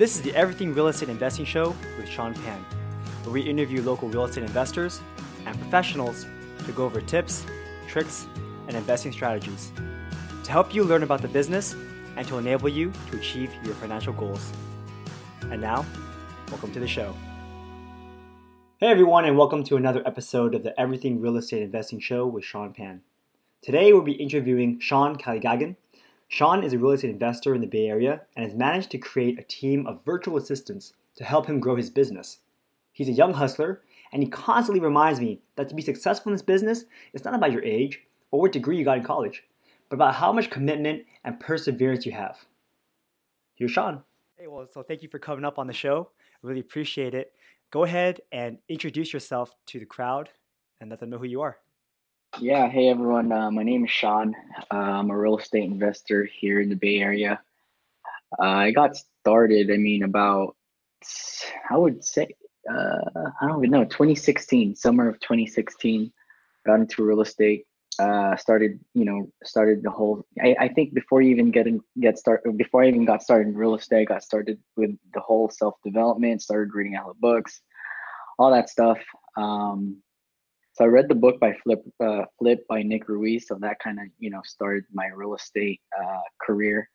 This is the Everything Real Estate Investing Show with Sean Pan, where we interview local real estate investors and professionals to go over tips, tricks, and investing strategies to help you learn about the business and to enable you to achieve your financial goals. And now, welcome to the show. Hey everyone, and welcome to another episode of the Everything Real Estate Investing Show with Sean Pan. Today we'll be interviewing Sean Kaligagan. Sean is a real estate investor in the Bay Area and has managed to create a team of virtual assistants to help him grow his business. He's a young hustler, and he constantly reminds me that to be successful in this business, it's not about your age or what degree you got in college, but about how much commitment and perseverance you have. Here's Sean. Hey, well, so thank you for coming up on the show. I really appreciate it. Go ahead and introduce yourself to the crowd and let them know who you are. Yeah, hey everyone. Uh, my name is Sean. Uh, I'm a real estate investor here in the Bay Area. Uh, I got started, I mean, about, I would say, uh, I don't even know, 2016, summer of 2016, got into real estate. Uh, started, you know, started the whole. I, I think before you even get in, get started, before I even got started in real estate, I got started with the whole self development. Started reading the books, all that stuff. Um, so I read the book by Flip uh, Flip by Nick Ruiz. So that kind of you know started my real estate uh, career,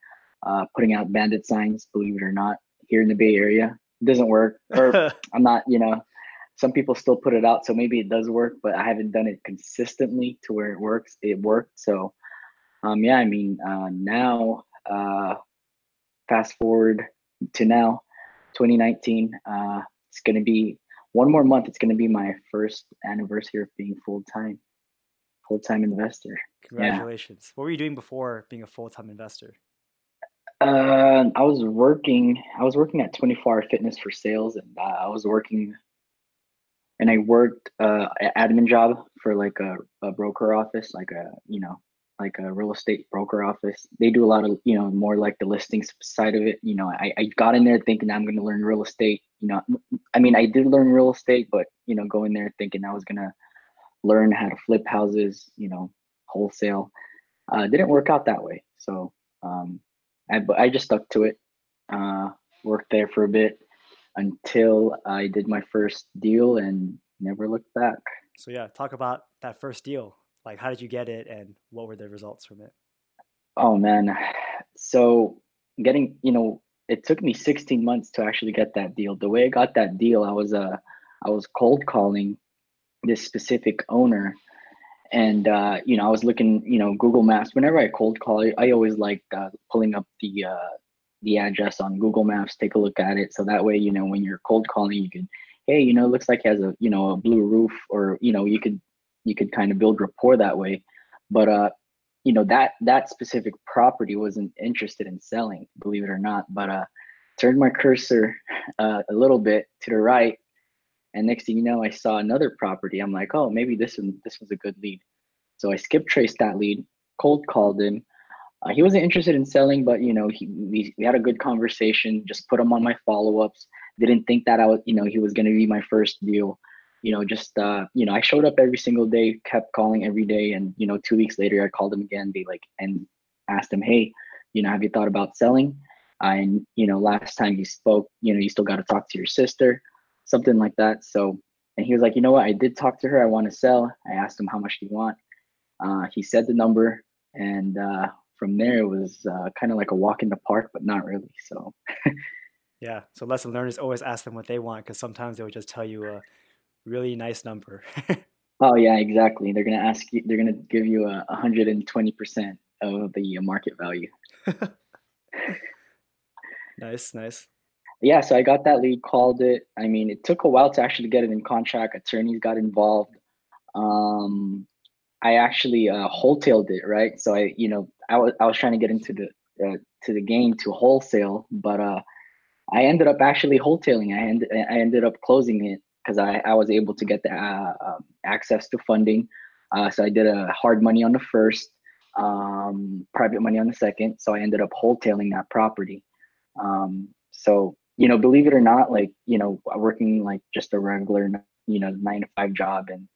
uh, putting out bandit signs. Believe it or not, here in the Bay Area, it doesn't work. Or I'm not, you know, some people still put it out, so maybe it does work, but I haven't done it consistently to where it works. It worked. So, um, yeah, I mean, uh, now, uh, fast forward to now, 2019, uh, it's gonna be one more month, it's going to be my first anniversary of being full time, full time investor. Congratulations! Yeah. What were you doing before being a full time investor? Uh, I was working. I was working at 24 Hour Fitness for sales, and uh, I was working, and I worked uh, an admin job for like a, a broker office, like a you know like a real estate broker office. They do a lot of, you know, more like the listings side of it. You know, I, I got in there thinking I'm going to learn real estate. You know, I mean, I did learn real estate, but, you know, going there thinking I was going to learn how to flip houses, you know, wholesale. Uh, didn't work out that way. So um, I, I just stuck to it, uh, worked there for a bit until I did my first deal and never looked back. So yeah, talk about that first deal. Like, how did you get it, and what were the results from it? Oh man, so getting you know, it took me 16 months to actually get that deal. The way I got that deal, I was uh, I was cold calling this specific owner, and uh, you know, I was looking, you know, Google Maps. Whenever I cold call, I, always like uh, pulling up the uh, the address on Google Maps, take a look at it, so that way, you know, when you're cold calling, you can, hey, you know, it looks like has a you know a blue roof, or you know, you could you could kind of build rapport that way. But uh, you know that that specific property wasn't interested in selling, believe it or not. But uh, turned my cursor uh, a little bit to the right, and next thing you know, I saw another property. I'm like, oh, maybe this one this was a good lead. So I skip traced that lead, cold called him. Uh, he wasn't interested in selling, but you know, he we, we had a good conversation. Just put him on my follow ups. Didn't think that I was, you know, he was going to be my first deal you know, just uh, you know, I showed up every single day, kept calling every day, and you know, two weeks later, I called him again. They like and asked him, hey, you know, have you thought about selling? Uh, and you know, last time you spoke, you know, you still got to talk to your sister, something like that. So, and he was like, you know what, I did talk to her. I want to sell. I asked him how much do you want. Uh, he said the number, and uh, from there it was uh, kind of like a walk in the park, but not really. So. yeah. So lesson learned is always ask them what they want because sometimes they will just tell you. Uh, really nice number. oh yeah, exactly. They're gonna ask you. They're gonna give you a 120 percent of the market value. nice, nice. Yeah, so I got that lead, called it. I mean, it took a while to actually get it in contract. Attorneys got involved. Um, I actually uh, wholetailed it, right? So I, you know, I was I was trying to get into the uh, to the game to wholesale, but uh, I ended up actually wholetailing. I ended I ended up closing it because I, I was able to get the uh, um, access to funding. Uh, so I did a hard money on the first, um, private money on the second. So I ended up wholetailing that property. Um, so you know, believe it or not, like you know, working like just a regular you know nine to five job and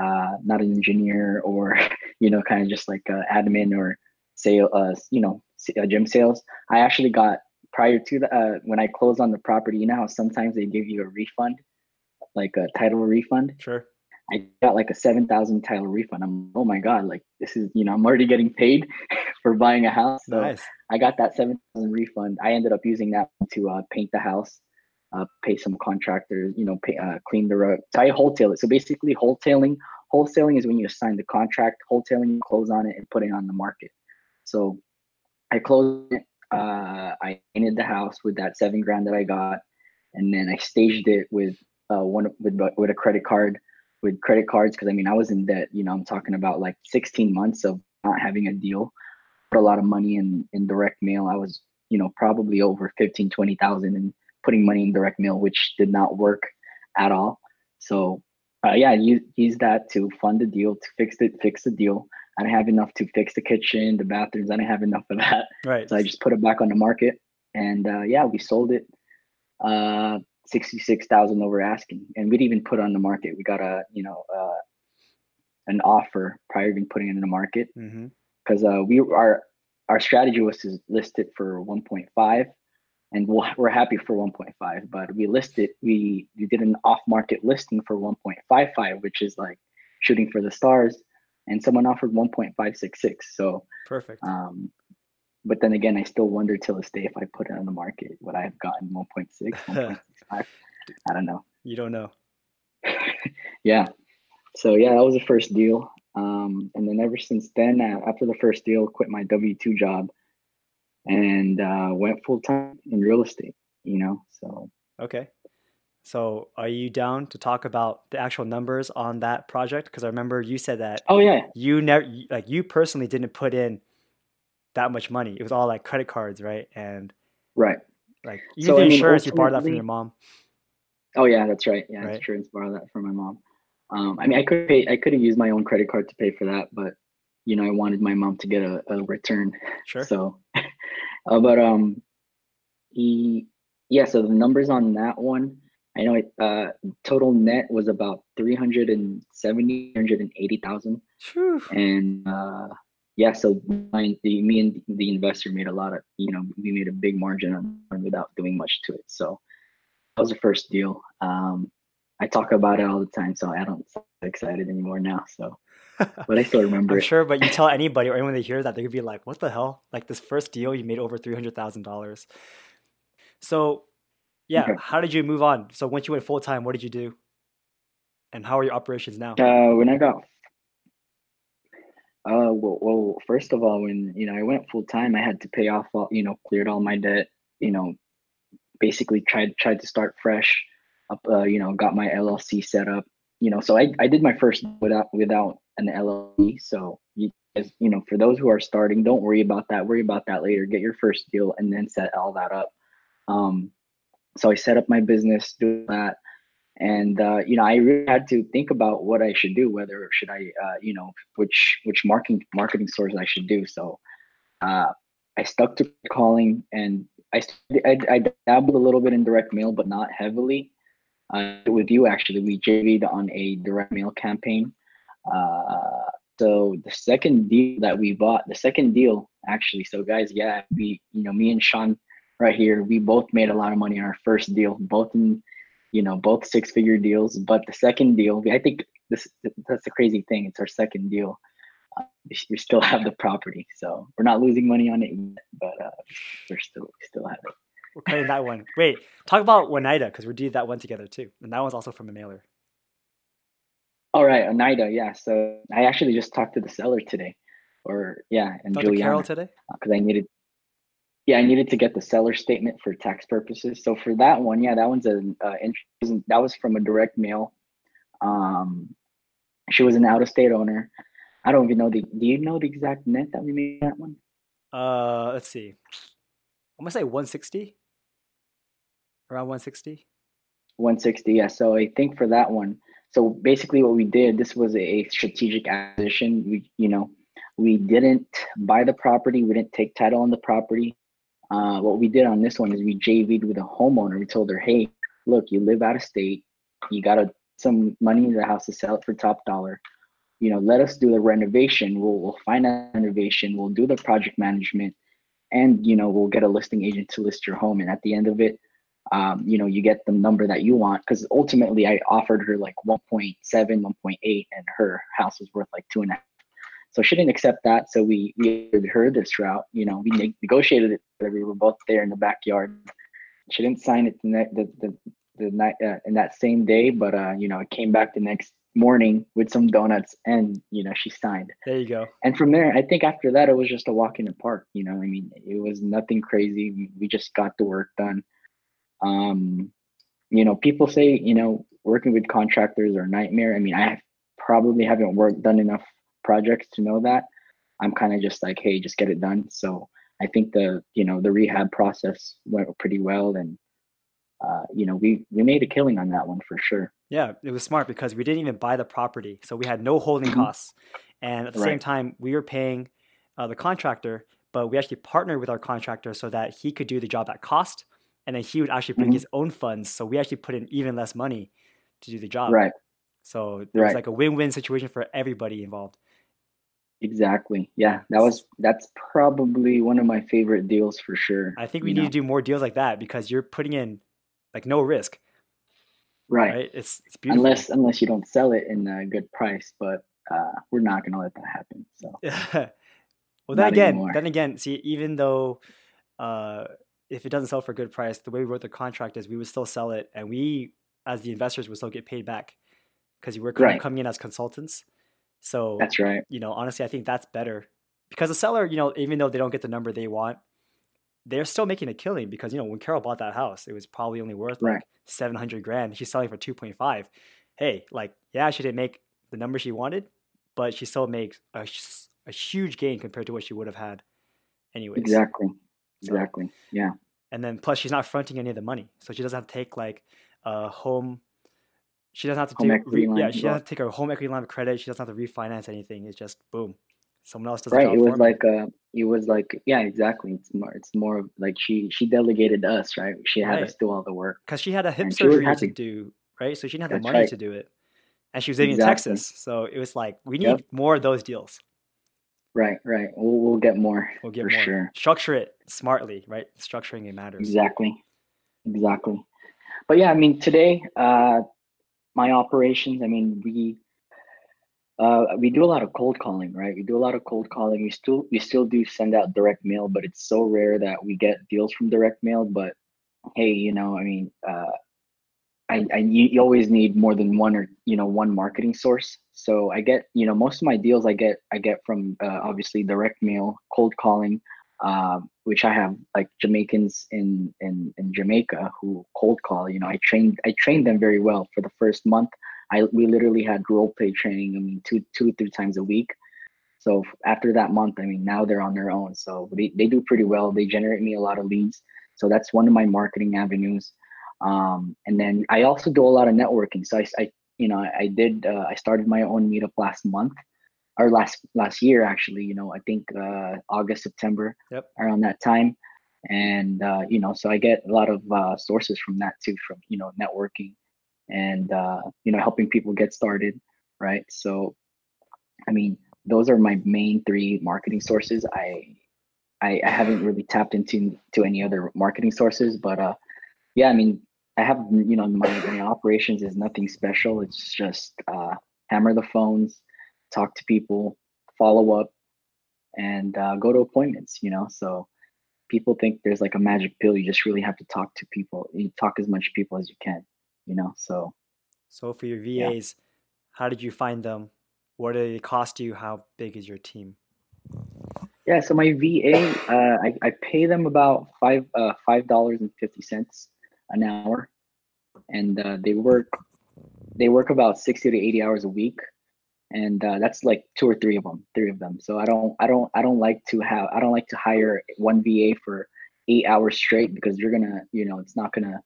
uh, not an engineer or you know kind of just like admin or sale uh, you know gym sales. I actually got prior to the uh, when I closed on the property, you know how sometimes they give you a refund, like a title refund. Sure. I got like a seven thousand title refund. I'm oh my god, like this is you know I'm already getting paid for buying a house. So nice. I got that seven thousand refund. I ended up using that to uh, paint the house, uh, pay some contractors, you know, pay, uh, clean the rug. So I wholesale it. So basically, wholesaling wholesaling is when you sign the contract. Wholesaling, close on it and put it on the market. So I closed it. Uh, I painted the house with that seven grand that I got, and then I staged it with uh, one with with a credit card with credit cards because I mean I was in debt. You know, I'm talking about like 16 months of not having a deal. Put a lot of money in in direct mail. I was you know probably over 15, 20,000 and putting money in direct mail, which did not work at all. So uh, yeah, use use that to fund the deal to fix it, fix the deal. I didn't have enough to fix the kitchen, the bathrooms. I didn't have enough of that. Right. So I just put it back on the market, and uh, yeah, we sold it. Uh, sixty-six thousand over asking, and we'd even put on the market. We got a you know uh, an offer prior to even putting it in the market because mm-hmm. uh, we our our strategy was to list it for one point five, and we we are happy for one point five. But we listed we we did an off-market listing for one point five five, which is like shooting for the stars, and someone offered one point five six six. So perfect. Um, but then again, I still wonder till this day if I put it on the market, would I have gotten 1.6, 1.65? I don't know. You don't know. yeah. So yeah, that was the first deal. Um, and then ever since then, uh, after the first deal, quit my W two job and uh, went full time in real estate. You know, so okay. So are you down to talk about the actual numbers on that project? Because I remember you said that. Oh yeah. You never like you personally didn't put in that much money. It was all like credit cards, right? And right. Like even so, the I mean, insurance, you borrowed that from your mom. Oh yeah, that's right. Yeah, right? insurance borrowed that from my mom. Um, I mean, I could pay. I could have used my own credit card to pay for that, but you know, I wanted my mom to get a, a return. Sure. So, uh, but um, he, yeah. So the numbers on that one, I know it. Uh, total net was about 370, 380,000. And uh, yeah, so my, the, me and the investor made a lot of, you know, we made a big margin without doing much to it. So that was the first deal. Um, I talk about it all the time, so I don't excited anymore now. So, but I still remember. I'm it. sure, but you tell anybody or anyone they hear that, they could be like, "What the hell? Like this first deal, you made over three hundred thousand dollars." So, yeah, okay. how did you move on? So once you went full time, what did you do? And how are your operations now? Uh, when I got uh, well, well, first of all, when you know I went full time, I had to pay off all, you know, cleared all my debt. You know, basically tried tried to start fresh. Up, uh, you know, got my LLC set up. You know, so I, I did my first without without an LLC. So you you know, for those who are starting, don't worry about that. Worry about that later. Get your first deal and then set all that up. Um, so I set up my business, do that and uh, you know i really had to think about what i should do whether should i uh, you know which which marketing marketing source i should do. So uh, i stuck to calling and I, I, I dabbled a little bit in direct mail but not heavily. Uh, with you actually we JV'd on a direct mail campaign. Uh, so the second deal that we bought the second deal actually so guys yeah we you know me and sean right here we both made a lot of money on our first deal both in you know, both six figure deals. But the second deal, I think this that's the crazy thing. It's our second deal. Uh, we still have the property, so we're not losing money on it yet, but uh, we're still we still have it. We're cutting that one. Wait, talk about Oneida because we did that one together too, and that one's also from a mailer. All right, Oneida. Yeah. So I actually just talked to the seller today, or yeah, and Juliana Carol today because uh, I needed yeah, I needed to get the seller statement for tax purposes. So for that one, yeah, that one's a uh, that was from a direct mail. Um, she was an out of state owner. I don't even know the. Do you know the exact net that we made that one? Uh, let's see. I'm gonna say 160. Around 160. 160. Yeah. So I think for that one. So basically, what we did. This was a strategic acquisition. We, you know, we didn't buy the property. We didn't take title on the property. Uh, what we did on this one is we JV'd with a homeowner. We told her, hey, look, you live out of state. You got to some money in the house to sell it for top dollar. You know, let us do the renovation. We'll, we'll find a renovation. We'll do the project management. and you know we'll get a listing agent to list your home and at the end of it um, you know you get the number that you want because ultimately i offered her like 1.7 1.8 and her house was worth like two and a half so she didn't accept that. So we we heard this route you know we negotiated it we were both there in the backyard. She didn't sign it the the, the, the night uh, in that same day but uh you know it came back the next morning with some donuts and you know she signed. There you go. And from there i think after that it was just a walk in the park you know i mean it was nothing crazy. We, we just got the work done. Um you know people say you know working with contractors are a nightmare. I mean i probably haven't worked done enough projects to know that i'm kind of just like hey just get it done so i think the you know the rehab process went pretty well and uh, you know, we we made a killing on that one for sure. Yeah, it was smart because we didn't even buy the property, so we had no holding mm-hmm. costs, and at the right. same time, we were paying uh, the contractor, but we actually partnered with our contractor so that he could do the job at cost, and then he would actually bring mm-hmm. his own funds. So we actually put in even less money to do the job. Right. So it right. was like a win-win situation for everybody involved. Exactly. Yeah, that was that's probably one of my favorite deals for sure. I think we need know? to do more deals like that because you're putting in like no risk. Right. right? It's it's beautiful. Unless unless you don't sell it in a good price, but uh, we're not gonna let that happen. So. well, then again, anymore. then again, see, even though uh, if it doesn't sell for a good price, the way we wrote the contract is we would still sell it, and we, as the investors, would still get paid back because we were right. coming in as consultants. So that's right. You know, honestly, I think that's better because the seller, you know, even though they don't get the number they want, they're still making a killing because you know when Carol bought that house, it was probably only worth right. like seven hundred grand. She's selling for two point five. Hey, like yeah, she didn't make the number she wanted, but she still makes a, a huge gain compared to what she would have had, anyways. Exactly. So, exactly. Yeah. And then plus she's not fronting any of the money, so she doesn't have to take like a home. She doesn't have to home take re, yeah. She doesn't have to take her home equity line of credit. She doesn't have to refinance anything. It's just boom, someone else does it right it was like uh it was like yeah exactly. It's more it's more of like she she delegated us right? She had right. us do all the work. Because she had a hip and surgery to do right? So she didn't have the money right. to do it. And she was living exactly. in texas. So it was like we need yep. more of those deals. Right right. We'll, we'll get more we'll get for more. sure. Structure it smartly right? Structuring it matters. Exactly. Exactly. But yeah i mean today uh my operations i mean we uh, we do a lot of cold calling, right? We do a lot of cold calling. We still we still do send out direct mail, but it's so rare that we get deals from direct mail. But hey, you know, I mean, uh, I, I you always need more than one or you know one marketing source. So I get you know most of my deals I get I get from uh, obviously direct mail, cold calling, uh, which I have like Jamaicans in in in Jamaica who cold call. You know, I trained I trained them very well for the first month. I we literally had role play training. I mean, two two three times a week. So after that month, I mean, now they're on their own. So they, they do pretty well. They generate me a lot of leads. So that's one of my marketing avenues. Um, and then I also do a lot of networking. So I, I you know, I, did, uh, I started my own meetup last month or last, last year, actually, you know, I think, uh, August, September, yep. around that time. And, uh, you know, so I get a lot of, uh, sources from that too, from, you know, networking and uh, you know helping people get started right so i mean those are my main three marketing sources i i, I haven't really tapped into to any other marketing sources but uh yeah i mean i have you know my, my operations is nothing special it's just uh hammer the phones talk to people follow up and uh, go to appointments you know? So people think there's like a magic pill. You just really have to talk to people you talk as much people as you can you know? So so for your vas yeah. how did you find them? What did it cost you? How big is your team? Yeah so my va uh, I, I pay them about five uh, five dollars and fifty cents an hour. And uh, they work they work about 60 to 80 hours a week and uh, that's like two or three of them three of them so i don't i don't i don't like to have i don't like to hire one va for eight hours straight because you're gonna you know it's not gonna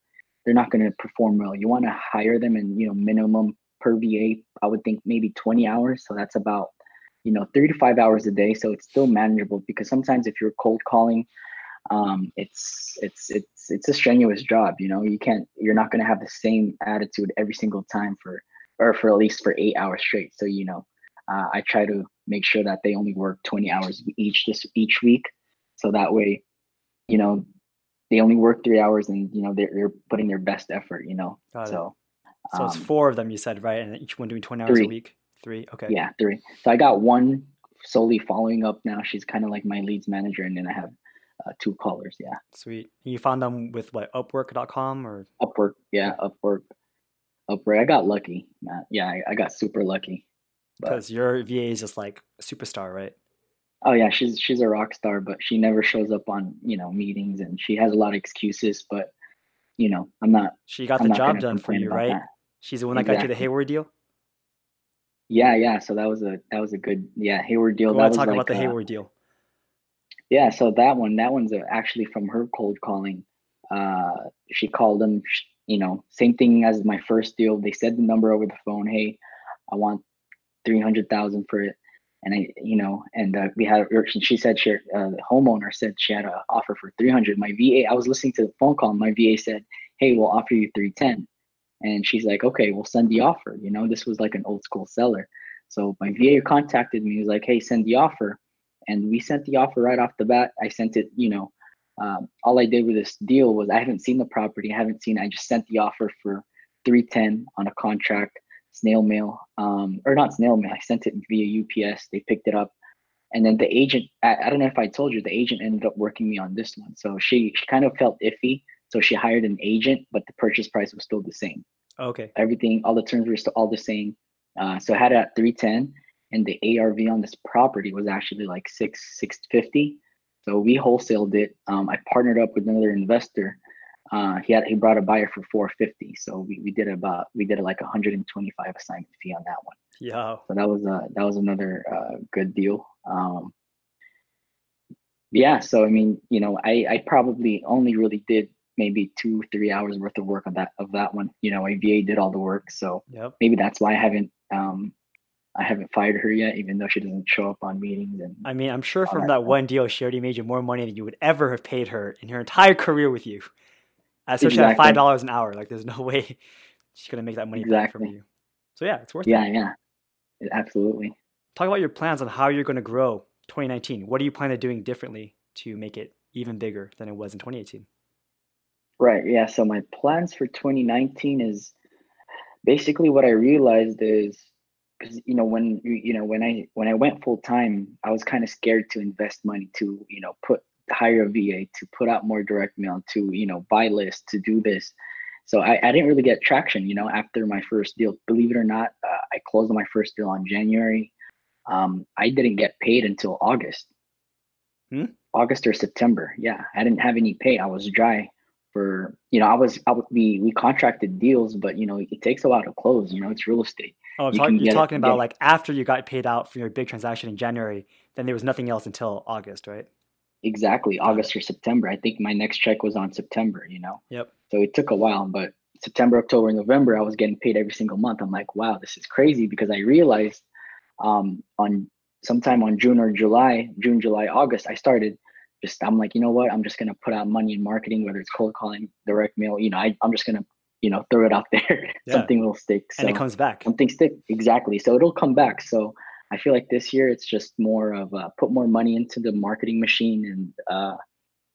they're not to perform well. You want to hire them and you know minimum per VA. I would think maybe 20 hours. So that's about you know three to five hours a day. So it's still manageable because sometimes if you're cold calling, um, it's it's it's it's a strenuous job. You know you can't you're not to have the same attitude every single time for or for at least for eight hours straight. So you know uh, I try to make sure that they only work 20 hours each this each week. So that way you know, they only work three hours and you know they're, they're putting their best effort. You know, Got it. so So it's um, four of them, you said, right? And each one doing 20 hours a week? Three. Okay. yeah, three. So I got one solely following up now. She's kind of like my leads manager, and then I have uh, two callers. Yeah, Sweet. You found them with what, Upwork.com or? Upwork. Yeah, Upwork. Upwork. I got lucky, man. Yeah, I, I got super lucky. Because your VA is just like a superstar, right? oh yeah, she's she's a rock star, but she never shows up on you know meetings, and she has a lot of excuses. But you know, I'm not. She got I'm the job done for you, right? that. She's the one that got you the Exactly. Hayward deal. Yeah, yeah. So that was a that was a good yeah Hayward deal. Go that was talk like about the uh, Hayward deal. Yeah, so that one, that one's actually from her cold calling. Uh, she called them, sh- you know, same thing as my first deal. They said the number over the phone. Hey, I want three hundred thousand for it, and I, you know, and uh, we had. She said she, uh, the homeowner said she had an offer for three hundred. My VA, I was listening to the phone call. My VA said, "Hey, we'll offer you three ten, and she's like, "Okay, we'll send the offer." You know, this was like an old school seller. So my VA contacted me. He was like, "Hey, send the offer." and we sent the offer right off the bat. I sent it, you know, um, all I did with this deal was I haven't seen the property. I haven't seen. I just sent the offer for three ten on a contract, snail mail, um, or not snail mail. I sent it via UPS. They picked it up, and then the agent. I, I don't know if I told you, the agent ended up working me on this one. So she she kind of felt iffy. So she hired an agent, but the purchase price was still the same Okay. everything, all the terms were still all the same. Uh, so I had it at 310 and the ARV on this property was actually like six, 650. So we wholesaled it. Um, I partnered up with another investor. Uh, he had, he brought a buyer for 450. So we, we did about, we did like 125 assignment fee on that one. Yeah. So that was, uh, that was another, uh, good deal. Um, yeah. So, I mean, you know, I, I probably only really did maybe two, three hours worth of work on that, of that one, you know, AVA did all the work. So, Yep. maybe that's why I haven't um I haven't fired her yet, even though she doesn't show up on meetings and I mean, I'm sure from that one deal, she already made you more money than you would ever have paid her in her entire career with you. Especially at Exactly. five dollars an hour. Like, there's no way she's gonna make that money back from Exactly. you. So yeah, it's worth it. yeah, yeah. Absolutely. Talk about your plans on how you're gonna grow 2019. What are you planning on doing differently to make it even bigger than it was in 2018? Right. Yeah. So my plans for 2019 is basically what I realized is because you know when you you know when I when I went full time, I was kind of scared to invest money to you know put hire a VA to put out more direct mail to you know buy lists to do this. So I, I didn't really get traction, you know, after my first deal. Believe it or not, uh, I closed my first deal on January. Um, I didn't get paid until August. Hmm? August or September. Yeah, I didn't have any pay. I was dry for you know I was I, would- we we contracted deals, but you know it takes a while to close. You know it's real estate. Oh, you talk, you're get it- talking about like after you got paid out for your big transaction in January, then there was nothing else until August, right? Exactly August or September. I think my next check was on September. You know, Yep. so it took a while, but September, October, November, I was getting paid every single month. I'm like, wow, this is crazy because I realized um, on sometime on June or July, June, July, August, I started just I'm like, you know what? I'm just gonna put out money in marketing, whether it's cold calling, direct mail. You know, I, I'm just gonna you know throw it out there. Yeah. Something will stick. So And it comes back. something stick exactly. So it'll come back. So I feel like this year it's just more of uh, put more money into the marketing machine and uh,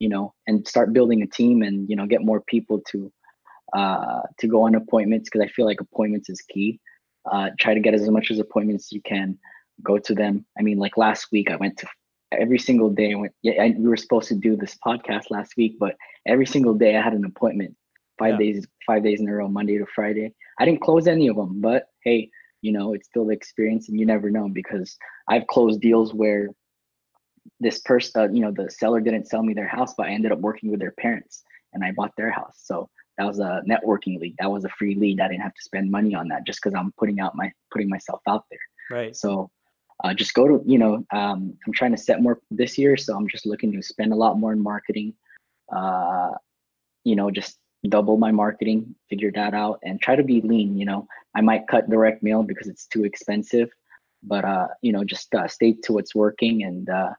you know and start building a team and you know get more people to uh, to go on appointments because I feel like appointments is key. Uh, try to get as much as appointments as you can. Go to them. I mean, like last week I went to every single day. I went. Yeah, I, we were supposed to do this podcast last week, but every single day I had an appointment. Five Yeah. days, five days in a row, Monday to Friday. I didn't close any of them, but hey, you know, it's still the experience, and you never know because I've closed deals where this person, uh, you know, the seller didn't sell me their house, but I ended up working with their parents, and I bought their house. So that was a networking lead. That was a free lead. I didn't have to spend money on that just because I'm putting out my putting myself out there. Right. So uh, just go to, you know, um, I'm trying to set more this year. So I'm just looking to spend a lot more in marketing. Uh, you know, just double my marketing, figure that out, and try to be lean. You know, I might cut direct mail because it's too expensive, but uh, you know, just uh, stay to what's working and uh,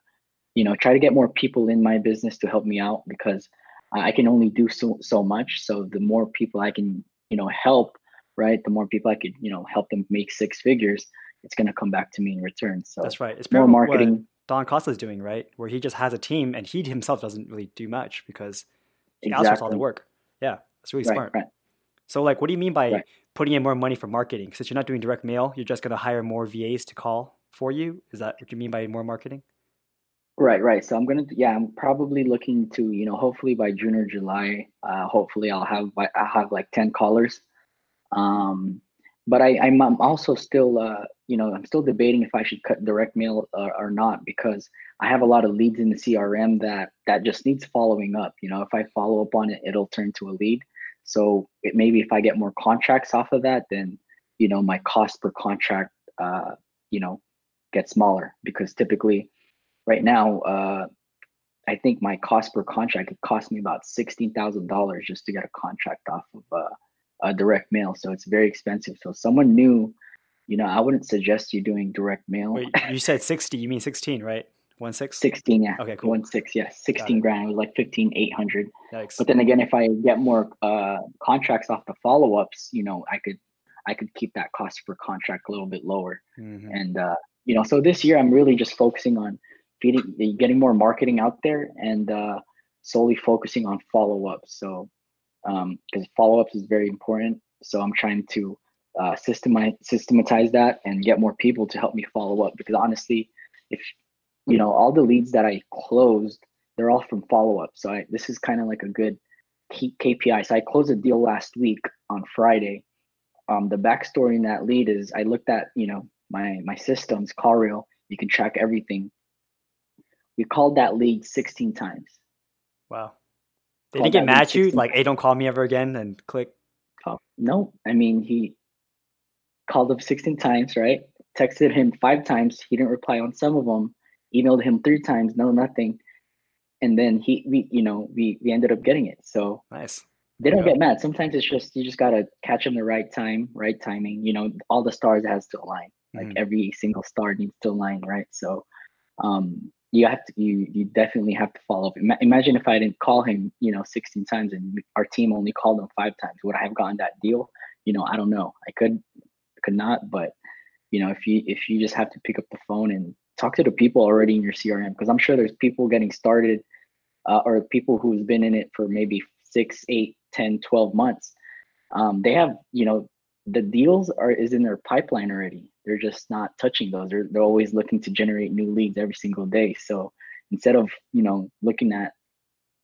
you know, try to get more people in my business to help me out because I can only do so so much. So the more people I can, you know, help, right, the more people I could, you know, help them make six figures. It's gonna come back to me in return. So That's right. It's more much what marketing. Don Costa's doing, right? Where he just has a team and he himself doesn't really do much because he exactly. outsources all the work. Yeah, that's really right, smart. Right. So, like, what do you mean by Right. putting in more money for marketing? Since you're not doing direct mail, you're just going to hire more VAs to call for you. Is that what you mean by more marketing? Right, right. So I'm gonna, yeah, I'm probably looking to, you know, hopefully by June or July, uh, hopefully I'll have, I'll have like ten callers. Um, but I, I'm, I'm also still, uh, you know, I'm still debating if I should cut direct mail or, or not because I have a lot of leads in the CRM that that just needs following up. You know, if I follow up on it, it'll turn to a lead. So it, maybe if I get more contracts off of that, then you know my cost per contract, uh, you know, gets smaller because typically right now, uh, I think my cost per contract it cost me about sixteen thousand dollars just to get a contract off of uh, a direct mail. So it's very expensive. So someone new, you know, I wouldn't suggest you doing direct mail. Wait, you said 60, you mean 16, right? One six? Sixteen, yeah. Okay, cool. One six, yeah. Sixteen grand. It was like fifteen eight hundred. Yikes. But then again, if I get more uh, contracts off the follow ups, you know, I could I could keep that cost per contract a little bit lower. Mhm. And uh, you know, so this year I'm really just focusing on feeding, getting more marketing out there, and uh, solely focusing on follow ups. So because follow ups is very important. So I'm trying to uh, systemize systematize that and get more people to help me follow up. Because honestly, if you know all the leads that I closed, they're all from follow up. So I, this is kind of like a good key KPI. So I closed a deal last week on Friday. Um, the backstory in that lead is I looked at you know my my systems, call reel. You can track everything. We called that lead 16 times. Wow. They didn't get mad at you? Like, hey, don't call me ever again and click. Oh, no, I mean he called up 16 times, right? Texted him five times. He didn't reply on some of them. Emailed him three times. No, nothing. And then he, we, you know, we we ended up getting it. So Nice. they don't Yeah. get mad. Sometimes it's just you just gotta catch them the right time, right timing. You know, all the stars has to align. Like Mhm. every single star needs to align, right? So, um, you have to you you definitely have to follow up. Ima- imagine if I didn't call him, you know, 16 times and our team only called him five times. Would I have gotten that deal? You know, I don't know. I could could not, but you know, if you if you just have to pick up the phone and talk to the people already in your CRM, because I'm sure there's people getting started uh, or people who's been in it for maybe six, eight, 10, 12 months. Um, they have, you know, the deals are is in their pipeline already. They're just not touching those. They're they're always looking to generate new leads every single day. So instead of you know looking at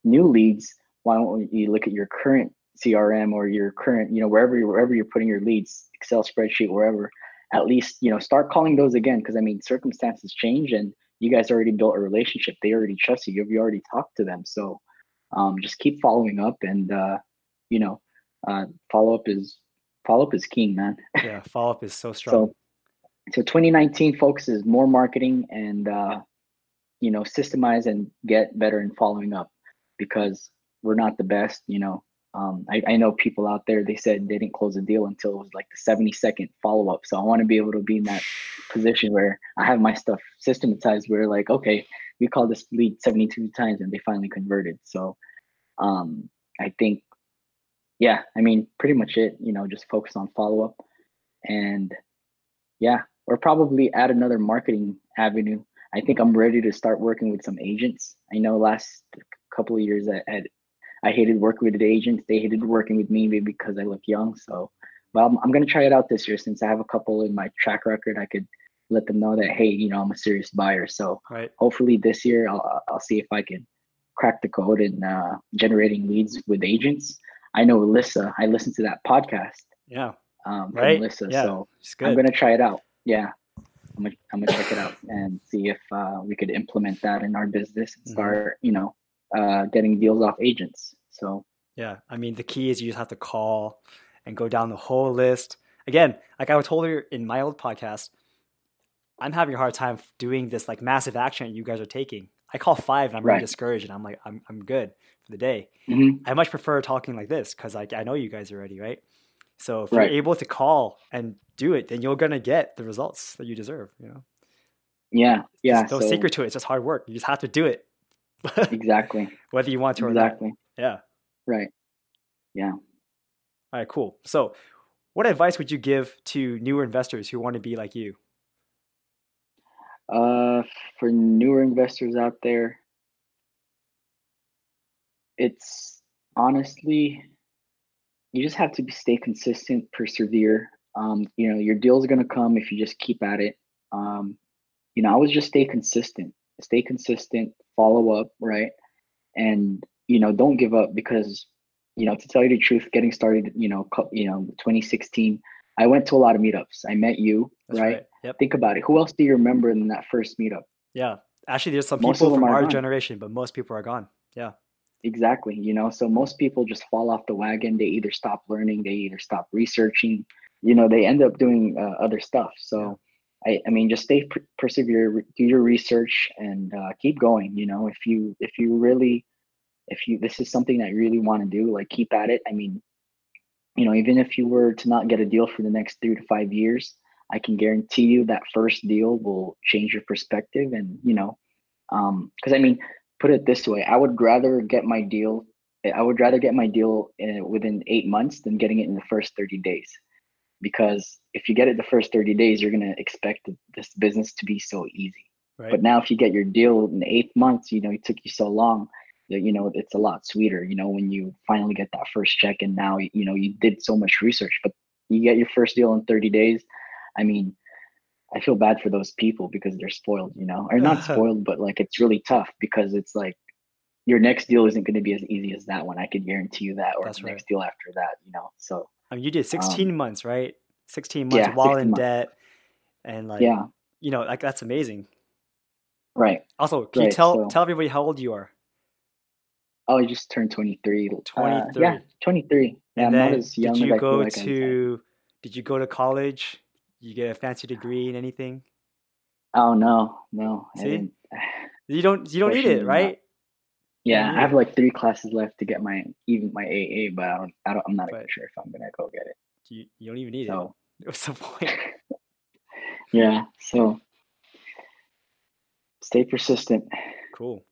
new leads, why don't you look at your current CRM or your current, you know, wherever you wherever you're putting your leads, Excel spreadsheet, wherever. At least you know start calling those again because I mean circumstances change and you guys already built a relationship. They already trust you. You've already talked to them. So um, just keep following up and uh, you know uh, follow up is follow up is king, man. Yeah. Follow up is so strong. So, so 2019 focuses more marketing and uh, you know systemize and get better in following up because we're not the best. You know, um, I, I know people out there. They said they didn't close a deal until it was like the 70 second follow up. So I want to be able to be in that position where I have my stuff systematized. Where like, okay, we called this lead 72 times and they finally converted. So um, I think, yeah, I mean, pretty much it. You know, just focus on follow up and yeah, or probably add another marketing avenue. I think I'm ready to start working with some agents. I know last couple of years I had I hated working with the agents. They hated working with me maybe because I look young. So, well, I'm, I'm gonna try it out this year since I have a couple in my track record. I could let them know that hey, you know, I'm a serious buyer. So Right. hopefully this year I'll I'll see if I can crack the code in uh, generating leads with agents. I know Alyssa. I listened to that podcast Yeah. um, from Right. Alyssa. Yeah. So I'm gonna try it out. Yeah, I'm gonna I'm gonna check it out and see if uh, we could implement that in our business and Mhm. start, you know, uh, getting deals off agents. So Yeah, I mean the key is you just have to call and go down the whole list. Again, like I told her in my old podcast, I'm having a hard time doing this like massive action you guys are taking. I call five and I'm really discouraged and I'm like I'm I'm good for the day. mhm, I much prefer talking like this because like I know you guys already, right? So if Right. you're able to call and do it, then you're gonna get the results that you deserve. You know, yeah, yeah. There's no so secret to it. It's just hard work. You just have to do it, exactly, whether you want to or not. exactly, Yeah. right. Yeah. All right, cool. So, what advice would you give to newer investors who want to be like you? Uh, for newer investors out there, it's honestly you just have to be, stay consistent, persevere. Um, you know, your deal's gonna come if you just keep at it. Um, you know, I was just stay consistent, stay consistent, follow up, right? And you know, don't give up because you know, to tell you the truth, getting started, you know, you know, 2016, I went to a lot of meetups. I met you, right? right? Yep. Think about it. Who else do you remember in that first meetup? Yeah, actually, there's some most people from our gone. generation, but most people are gone. Yeah. Exactly. You know, so most people just fall off the wagon. They either stop learning, they either stop researching. You know, they end up doing uh, other stuff. So, yeah. I, I mean, just stay persevere, do your research, and uh, keep going. You know, if you if you really if you this is something that you really want to do, like keep at it. I mean, you know, even if you were to not get a deal for the next three to five years, I can guarantee you that first deal will change your perspective. And you know, because um, I mean, put it this way, I would rather get my deal. I would rather get my deal in, within eight months than getting it in the first 30 days. Because if you get it the first 30 days, you're going to expect this business to be so easy. Right. But now, if you get your deal in eight months, you know, it took you so long you know it's a lot sweeter you know when you finally get that first check and now you know you did so much research but you get your first deal in 30 days. I mean i feel bad for those people because they're spoiled you know or not spoiled but like it's really tough because it's like your next deal isn't going to be as easy as that one i can guarantee you that or That's the right. next deal after that you know so I mean, you did 16 um, months right? 16 months yeah, while 16 in months. debt and like yeah. you know like that's amazing. Right. Also can right, you tell so, tell everybody how old you are Oh, I just turned 23. 23. Uh, yeah, 23. Yeah, and then did you go like to did you go to college? You get a fancy degree in anything? Oh no, no. See? You don't you don't need it, right? Not. Yeah, I have like three classes left to get my even my AA, but I don't, I don't I'm not even sure if I'm gonna go get it. You, you don't even need so. it. What's the point? yeah, so stay persistent. Cool.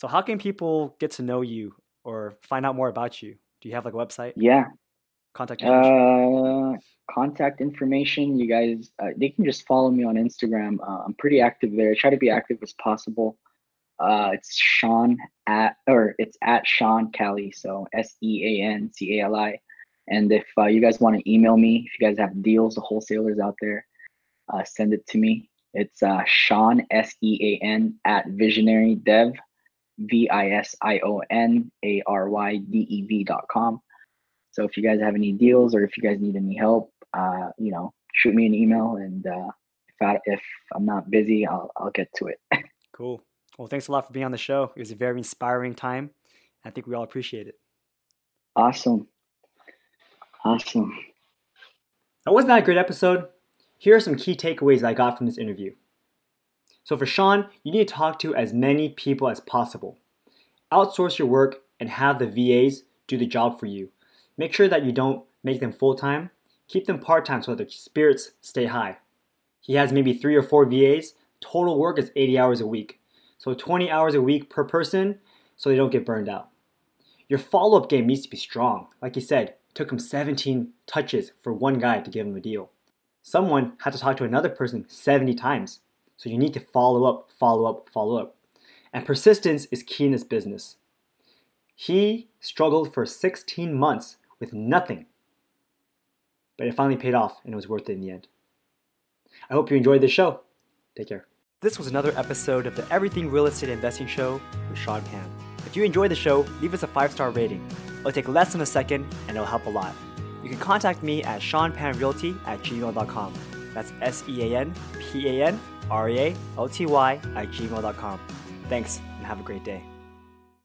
So how can people get to know you or find out more about you? Do you have like a website? Yeah. Contact information. Uh, contact information. You guys, uh, they can just follow me on Instagram. Uh, I'm pretty active there. I try to be active as possible. Uh, it's Sean at or it's at Sean Cali. So S E A N C A L I. And if uh, you guys want to email me, if you guys have deals, the wholesalers out there, uh, send it to me. It's uh, Sean S E A N at Visionary Dev V I S I O N A R Y D E V dot com. So if you guys have any deals or if you guys need any help, uh, you know, shoot me an email and uh, if I if I'm not busy, I'll I'll get to it. cool. Well, thanks a lot for being on the show. It was a very inspiring time. I think we all appreciate it. Awesome. Awesome. That wasn't that a great episode? Here are some key takeaways I got from this interview. So for Sean, you need to talk to as many people as possible. Outsource your work and have the VAs do the job for you. Make sure that you don't make them full time. Keep them part time so that their spirits stay high. He has maybe three or four VAs. Total work is 80 hours a week. So 20 hours a week per person so they don't get burned out. Your follow up game needs to be strong. Like he said, it took him 17 touches for one guy to give him a deal. Someone had to talk to another person 70 times. So you need to follow up, follow up, follow up. And persistence is key in this business. He struggled for 16 months with nothing, but it finally paid off and it was worth it in the end. I hope you enjoyed this show. Take care. This was another episode of the Everything Real Estate Investing Show with Sean Pan. If you enjoyed the show, leave us a five star rating. It'll take less than a second and it'll help a lot. You can contact me at seanpanrealty at gmail.com. That's S E A N P A N R E A L T Y at gmail.com. Thanks and have a great day.